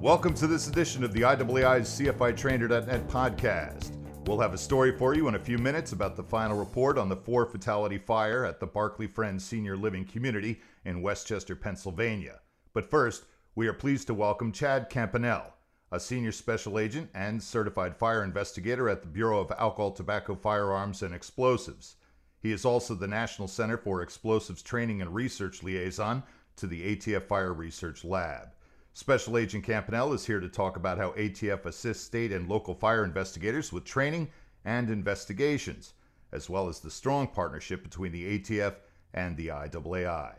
Welcome to this edition of the IAAI's CFITrainer.net podcast. We'll have a story for you in a few minutes about the final report on the four fatality fire at the Barclay Friends Senior Living Community in West Chester, Pennsylvania. But first, we are pleased to welcome Chad Campanell, a senior special agent and certified fire investigator at the Bureau of Alcohol, Tobacco, Firearms, and Explosives. He is also the National Center for Explosives Training and Research Liaison to the ATF Fire Research Lab. Special Agent Campanell is here to talk about how ATF assists state and local fire investigators with training and investigations, as well as the strong partnership between the ATF and the IAAI.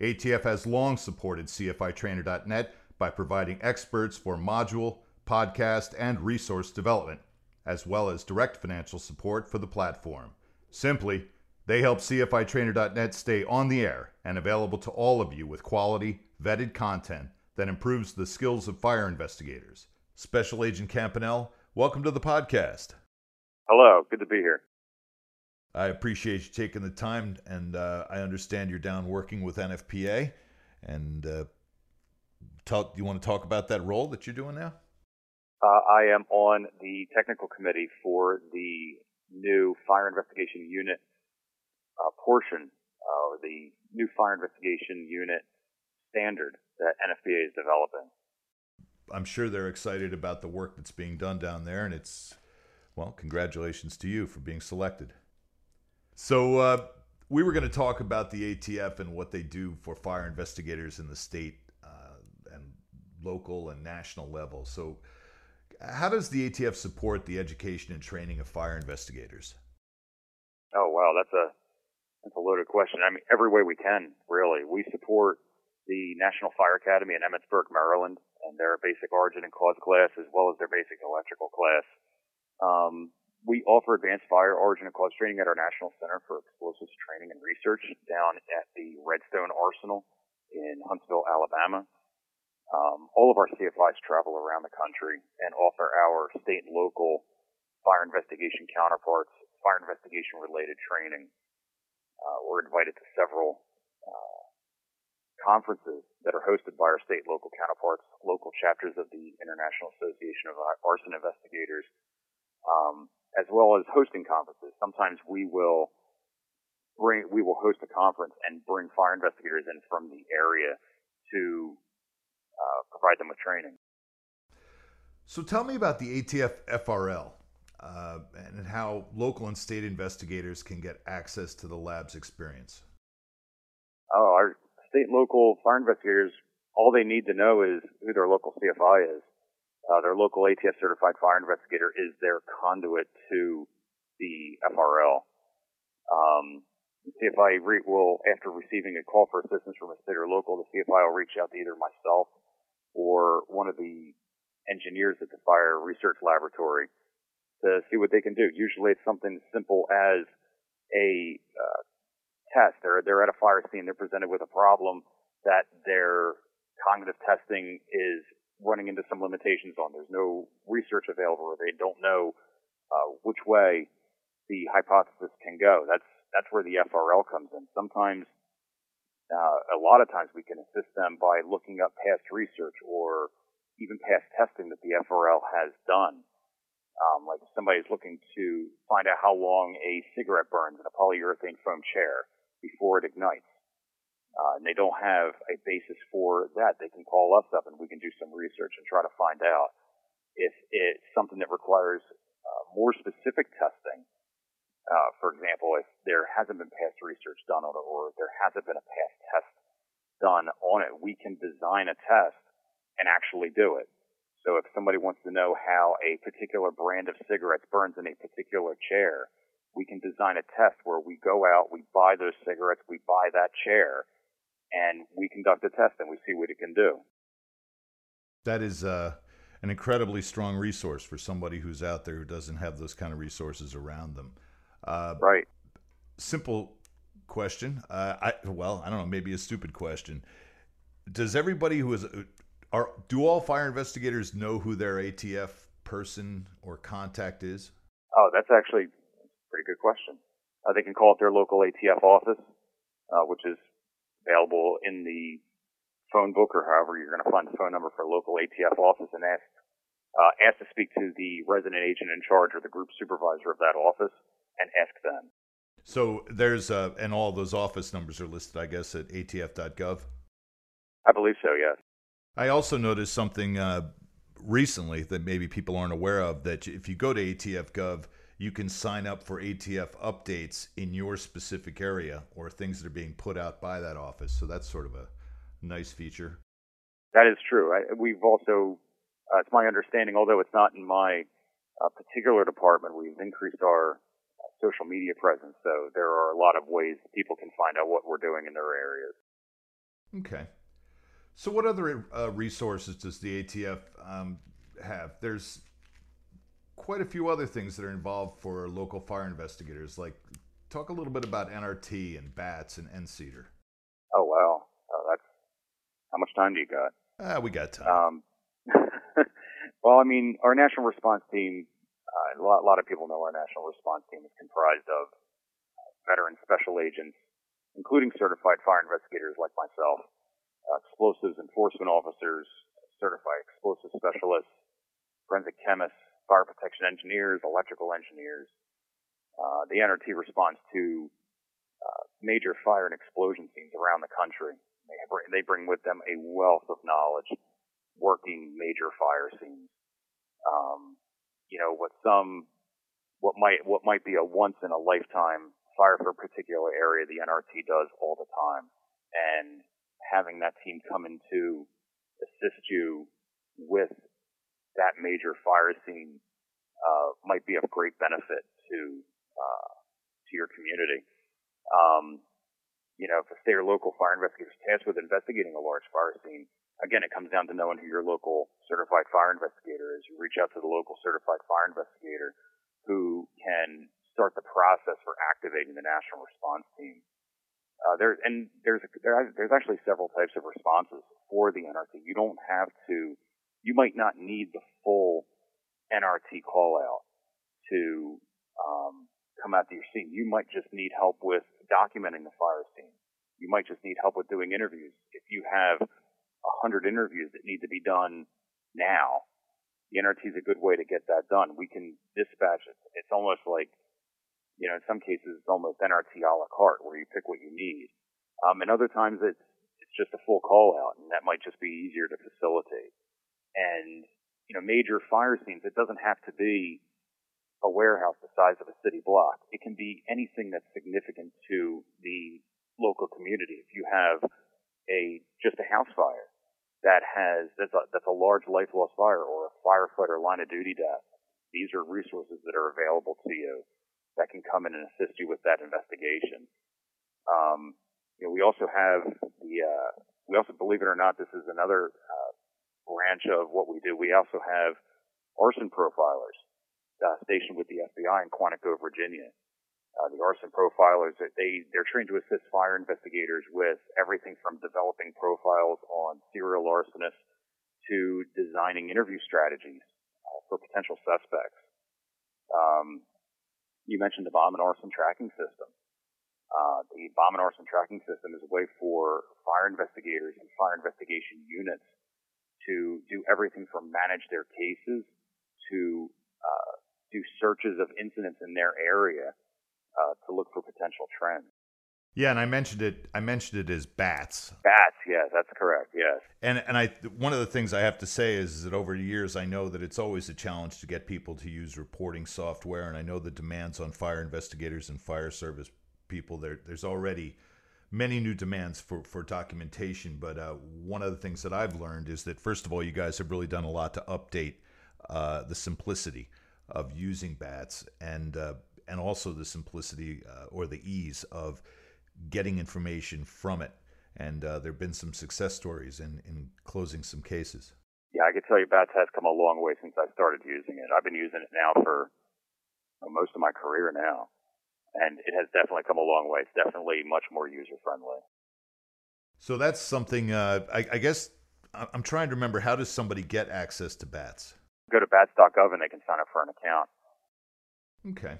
ATF has long supported CFITrainer.net by providing experts for module, podcast, and resource development, as well as direct financial support for the platform. Simply, they help CFITrainer.net stay on the air and available to all of you with quality, vetted content that improves the skills of fire investigators. Special Agent Campanell, welcome to the podcast. Hello, good to be here. I appreciate you taking the time, and uh, I understand you're down working with NFPA. And uh, talk, you want to talk about that role that you're doing now? Uh, I am on the technical committee for the new fire investigation unit uh, portion, uh, or the new fire investigation unit standard that NFPA is developing. I'm sure they're excited about the work that's being done down there, and it's, well, congratulations to you for being selected. So, uh, we were going to talk about the ATF and what they do for fire investigators in the state uh, and local and national level. So, how does the ATF support the education and training of fire investigators? Oh wow, that's a that's a loaded question. I mean, every way we can, really. We support the National Fire Academy in Emmitsburg, Maryland, and their basic origin and cause class, as well as their basic electrical class. Um, we offer advanced fire origin and cause training at our National Center for Explosives Training and Research down at the Redstone Arsenal in Huntsville, Alabama. Um, all of our CFIs travel around the country and offer our state and local fire investigation counterparts fire investigation related training. Uh, we're invited to several uh, conferences that are hosted by our state local counterparts, local chapters of the International Association of Arson Investigators, um, as well as hosting conferences. Sometimes we will bring, we will host a conference and bring fire investigators in from the area to uh, provide them with training. So tell me about the ATF FRL uh, and how local and state investigators can get access to the lab's experience. Oh, our state and local fire investigators, all they need to know is who their local CFI is. Uh, their local ATF certified fire investigator is their conduit to the FRL. Um, the CFI re- will, after receiving a call for assistance from a state or local, the CFI will reach out to either myself or one of the engineers at the fire research laboratory to see what they can do. Usually it's something simple as a uh, test. They're they're at a fire scene. They're presented with a problem that their cognitive testing is running into some limitations on. There's no research available, or they don't know uh, which way the hypothesis can go. That's that's where the FRL comes in. Sometimes, uh, a lot of times, we can assist them by looking up past research or even past testing that the FRL has done. Um, like if somebody's looking to find out how long a cigarette burns in a polyurethane foam chair, before it ignites. Uh, and they don't have a basis for that. They can call us up and we can do some research and try to find out if it's something that requires uh, more specific testing. Uh, for example, if there hasn't been past research done on it or there hasn't been a past test done on it, we can design a test and actually do it. So if somebody wants to know how a particular brand of cigarettes burns in a particular chair, we can design a test where we go out, we buy those cigarettes, we buy that chair, and we conduct a test and we see what it can do. That is uh, an incredibly strong resource for somebody who's out there who doesn't have those kind of resources around them. Uh, right. Simple question. Uh, I well, I don't know, maybe a stupid question. Does everybody who is are do all fire investigators know who their ATF person or contact is? Oh, that's actually pretty good question. Uh, they can call up their local ATF office, uh, which is available in the phone book or however you're going to find the phone number for a local ATF office and ask uh, ask to speak to the resident agent in charge or the group supervisor of that office and ask them. So there's uh, and all those office numbers are listed, I guess, at atf.gov. I believe so. Yes. I also noticed something uh, recently that maybe people aren't aware of that if you go to ATF.gov, you can sign up for ATF updates in your specific area or things that are being put out by that office. So that's sort of a nice feature. That is true. I, we've also, uh, it's my understanding, although it's not in my uh, particular department, we've increased our social media presence. So there are a lot of ways people can find out what we're doing in their areas. Okay. So, what other uh, resources does the ATF um, have? There's quite a few other things that are involved for local fire investigators. Like, talk a little bit about NRT and BATS and NCETR. Oh wow, uh, that's how much time do you got? Ah, we got time. Um, well, I mean, our national response team. Uh, a, lot, a lot of people know our national response team is comprised of uh, veteran special agents, including certified fire investigators like myself uh, explosives enforcement officers, certified explosive specialists, forensic chemists, fire protection engineers, electrical engineers. Uh, the NRT responds to uh, major fire and explosion scenes around the country. They, bring, they bring with them a wealth of knowledge working major fire scenes. Um, you know, what some, what might, what might be a once in a lifetime fire for a particular area, the NRT does all the time. And having that team come in to assist you with that major fire scene uh, might be of great benefit to uh, to your community. Um, you know, if a state or local fire investigator is tasked with investigating a large fire scene, again, it comes down to knowing who your local certified fire investigator is. You reach out to the local certified fire investigator who can start the process for activating the national response team uh, there and there's there, there's actually several types of responses for the NRT. You don't have to. You might not need the full NRT call out to um, come out to your scene. You might just need help with documenting the fire scene. You might just need help with doing interviews. If you have a hundred interviews that need to be done now, the NRT is a good way to get that done. We can dispatch it. It's almost like you know, in some cases it's almost NRT a la carte where you pick what you need. Um, and other times it's, it's just a full call out and that might just be easier to facilitate. And, you know, major fire scenes, it doesn't have to be a warehouse the size of a city block. It can be anything that's significant to the local community. If you have a, just a house fire that has, that's a, that's a large life loss fire or a firefighter line of duty death, these are resources that are available to you that can come in and assist you with that investigation. Um, you know, we also have the, uh, we also, believe it or not, this is another uh, branch of what we do. We also have arson profilers uh, stationed with the FBI in Quantico, Virginia. Uh, the arson profilers, they, they're trained to assist fire investigators with everything from developing profiles on serial arsonists to designing interview strategies uh, for potential suspects. Um, you mentioned the bomb and arson tracking system. Uh, the bomb and arson tracking system is a way for fire investigators and fire investigation units to do everything from manage their cases to uh, do searches of incidents in their area uh, to look for potential trends. Yeah, and I mentioned it. I mentioned it as bats. Bats, yeah, that's correct. Yes. And and I one of the things I have to say is that over the years I know that it's always a challenge to get people to use reporting software, and I know the demands on fire investigators and fire service people there. There's already many new demands for for documentation, but uh, one of the things that I've learned is that first of all, you guys have really done a lot to update uh, the simplicity of using bats and uh, and also the simplicity uh, or the ease of getting information from it. And uh, there have been some success stories in, in closing some cases. Yeah, I can tell you Bats has come a long way since I started using it. I've been using it now for most of my career now. And it has definitely come a long way. It's definitely much more user friendly. So that's something, uh, I, I guess I'm trying to remember how does somebody get access to bats? Go to bats.gov and they can sign up for an account. Okay.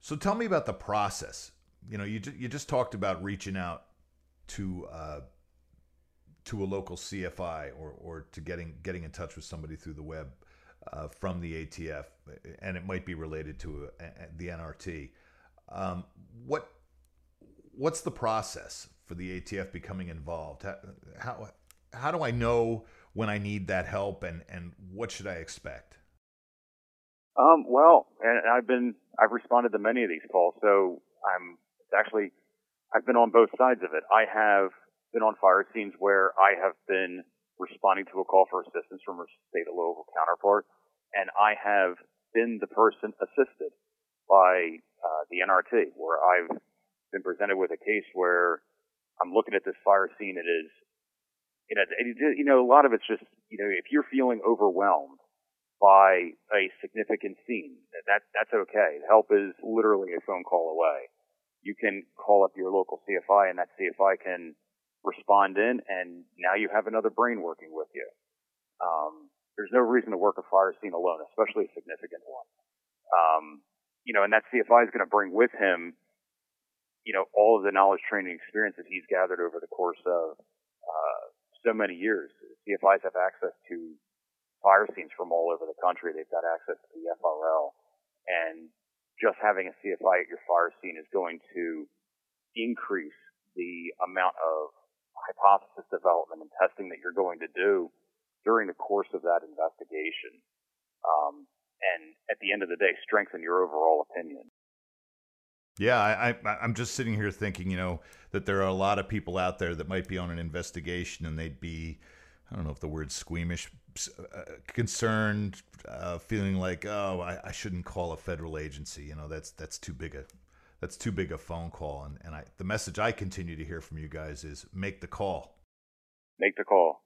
So tell me about the process you know, you you just talked about reaching out to uh, to a local CFI or, or to getting getting in touch with somebody through the web uh, from the ATF, and it might be related to a, a, the NRT. Um, what what's the process for the ATF becoming involved? How, how how do I know when I need that help, and and what should I expect? Um, well, and I've been I've responded to many of these calls, so I'm actually I've been on both sides of it. I have been on fire scenes where I have been responding to a call for assistance from a state or local counterpart, and I have been the person assisted by uh, the NRT, where I've been presented with a case where I'm looking at this fire scene. It is, you know, you know, a lot of it's just, you know, if you're feeling overwhelmed by a significant scene, that that's okay. Help is literally a phone call away. You can call up your local CFI, and that CFI can respond in, and now you have another brain working with you. Um, there's no reason to work a fire scene alone, especially a significant one. Um, you know, and that CFI is going to bring with him, you know, all of the knowledge, training, experience that he's gathered over the course of uh, so many years. CFIs have access to fire scenes from all over the country. They've got access to the FRL, and just having a CFI at your fire scene is going to increase the amount of hypothesis development and testing that you're going to do during the course of that investigation. Um, and at the end of the day, strengthen your overall opinion. Yeah, I, I, I'm just sitting here thinking, you know, that there are a lot of people out there that might be on an investigation and they'd be, I don't know if the word squeamish, uh, concerned, uh, feeling like, oh, I, I, shouldn't call a federal agency. You know, that's that's too big a that's too big a phone call. And and I, the message I continue to hear from you guys is make the call. Make the call.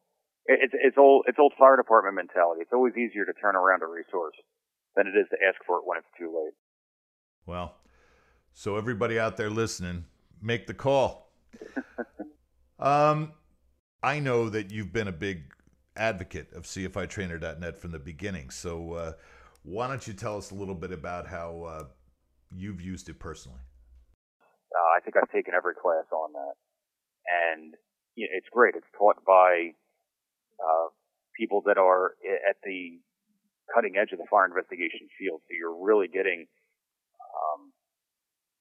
It's it's old it's old fire department mentality. It's always easier to turn around a resource than it is to ask for it when it's too late. Well, so everybody out there listening, make the call. um, I know that you've been a big advocate of CFITrainer.net from the beginning. So uh, why don't you tell us a little bit about how uh, you've used it personally? Uh, I think I've taken every class on that, and you know, it's great. It's taught by uh, people that are at the cutting edge of the fire investigation field. So you're really getting um,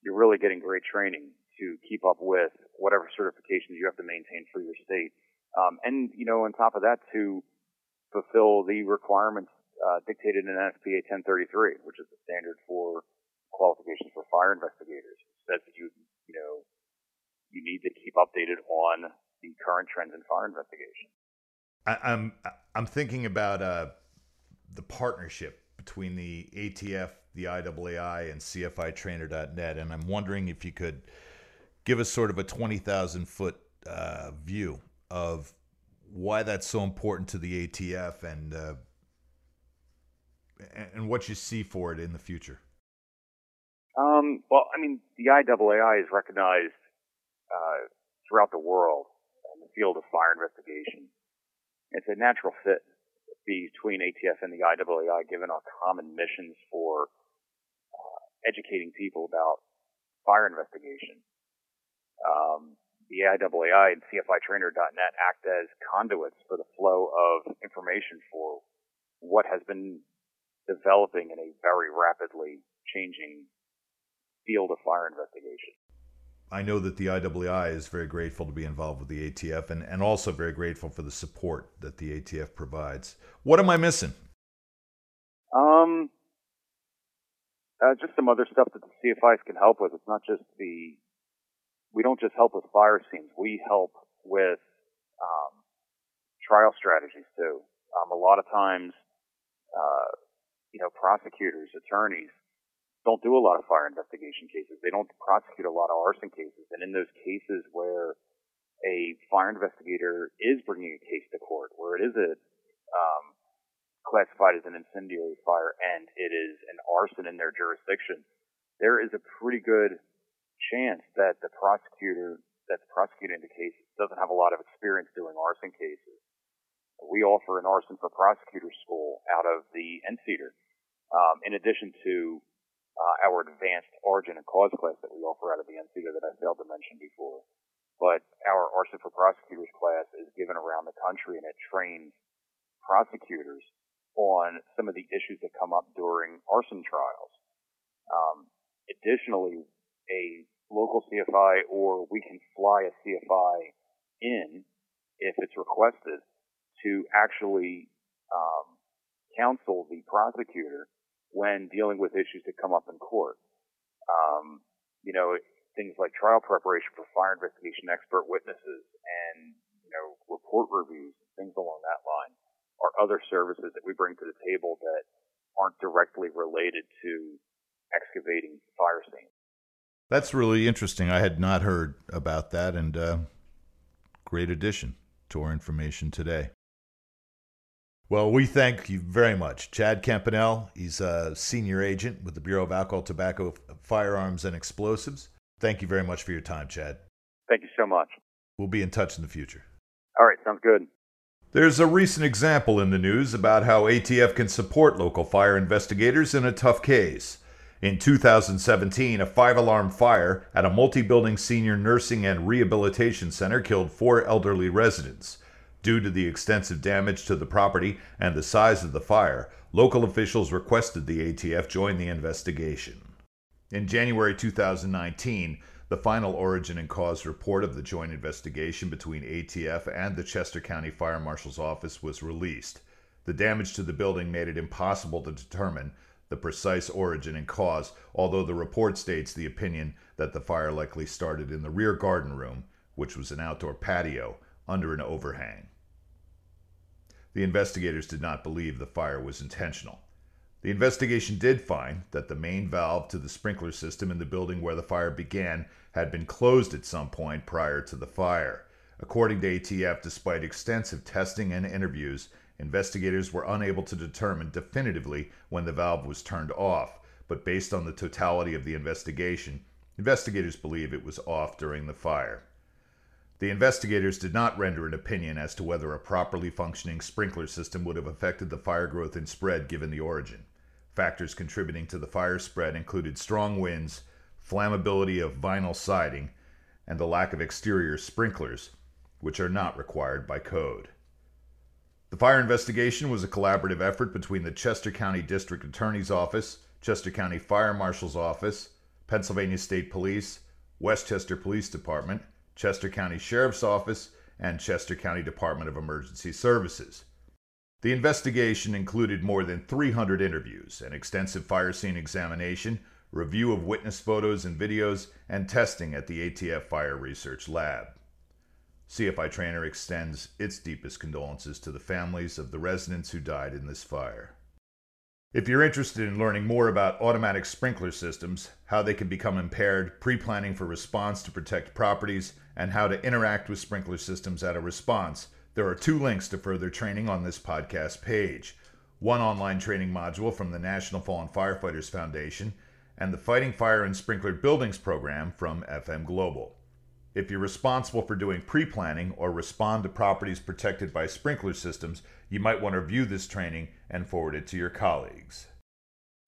you're really getting great training to keep up with whatever certifications you have to maintain for your state. Um, and you know, on top of that, to fulfill the requirements uh, dictated in NFPA 1033, which is the standard for qualifications for fire investigators. Says that you you know you need to keep updated on the current trends in fire investigation. I, am I'm, I'm thinking about uh, the partnership between the ATF, the IAAI, and CFITrainer.net, and I'm wondering if you could give us sort of a twenty thousand foot uh, view of why that's so important to the ATF and uh, and what you see for it in the future. Um, well, I mean, the IAAI is recognized uh, throughout the world in the field of fire investigation. It's a natural fit between ATF and the IAAI, given our common missions for uh, educating people about fire investigation. Um, the IAAI and CFITrainer.net act as conduits for the flow of information for what has been developing in a very rapidly changing field of fire investigation. I know that the IAAI is very grateful to be involved with the ATF and, and also very grateful for the support that the ATF provides. What am I missing? Um, uh, just some other stuff that the CFIs can help with. It's not just the, we don't just help with fire scenes. We help with um, trial strategies too. Um, a lot of times, uh, you know, prosecutors, attorneys, don't do a lot of fire investigation cases. They don't prosecute a lot of arson cases. And in those cases where a fire investigator is bringing a case to court, where it is a um, classified as an incendiary fire and it is an arson in their jurisdiction, there is a pretty good chance that the prosecutor that's prosecuting the case doesn't have a lot of experience doing arson cases. We offer an arson for prosecutors school out of the NCETR, um, in addition to uh, our advanced origin and cause class that we offer out of the NCETR that I failed to mention before. But our Arson for Prosecutors class is given around the country and it trains prosecutors on some of the issues that come up during arson trials. Um, additionally, a local CFI or we can fly a CFI in if it's requested to actually um, counsel the prosecutor when dealing with issues that come up in court. Um, you know, things like trial preparation for fire investigation expert witnesses and, you know, report reviews, things along that line are other services that we bring to the table that aren't directly related to excavating fire scenes. That's really interesting. I had not heard about that, and uh, great addition to our information today. Well, we thank you very much. Chad Campanell, he's a senior agent with the Bureau of Alcohol, Tobacco, Firearms, and Explosives. Thank you very much for your time, Chad. Thank you so much. We'll be in touch in the future. All right, sounds good. There's a recent example in the news about how ATF can support local fire investigators in a tough case. In 2017, a five alarm fire at a multi building senior nursing and rehabilitation center killed four elderly residents. Due to the extensive damage to the property and the size of the fire, local officials requested the ATF join the investigation. In January 2019, the final origin and cause report of the joint investigation between ATF and the Chester County Fire Marshal's Office was released. The damage to the building made it impossible to determine the precise origin and cause, although the report states the opinion that the fire likely started in the rear garden room, which was an outdoor patio, under an overhang. The investigators did not believe the fire was intentional. The investigation did find that the main valve to the sprinkler system in the building where the fire began had been closed at some point prior to the fire. According to ATF, despite extensive testing and interviews, investigators were unable to determine definitively when the valve was turned off, but based on the totality of the investigation, investigators believe it was off during the fire. The investigators did not render an opinion as to whether a properly functioning sprinkler system would have affected the fire growth and spread given the origin. Factors contributing to the fire spread included strong winds, flammability of vinyl siding, and the lack of exterior sprinklers, which are not required by code. The fire investigation was a collaborative effort between the Chester County District Attorney's Office, Chester County Fire Marshal's Office, Pennsylvania State Police, West Chester Police Department, Chester County Sheriff's Office, and Chester County Department of Emergency Services. The investigation included more than 300 interviews, an extensive fire scene examination, review of witness photos and videos, and testing at the ATF Fire Research Lab. CFI Trainer extends its deepest condolences to the families of the residents who died in this fire. If you're interested in learning more about automatic sprinkler systems, how they can become impaired, pre planning for response to protect properties, and how to interact with sprinkler systems at a response, there are two links to further training on this podcast page one online training module from the National Fallen Firefighters Foundation, and the Fighting Fire in Sprinklered Buildings program from FM Global. If you're responsible for doing pre planning or respond to properties protected by sprinkler systems, you might want to review this training and forward it to your colleagues.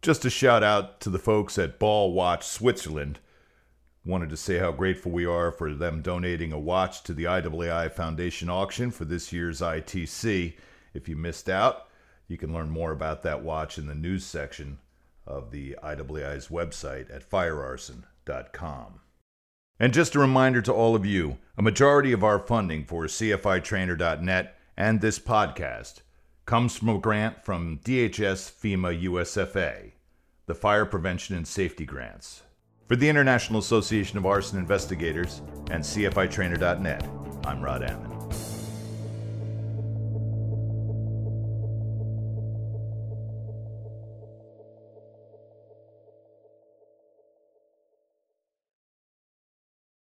Just a shout out to the folks at Ball Watch Switzerland. Wanted to say how grateful we are for them donating a watch to the IAAI Foundation auction for this year's ITC. If you missed out, you can learn more about that watch in the news section of the IAAI's website at firearson.com. And just a reminder to all of you a majority of our funding for CFITrainer.net and this podcast comes from a grant from DHS FEMA USFA, the Fire Prevention and Safety Grants. For the International Association of Arson Investigators and CFITrainer.net, I'm Rod Ammon.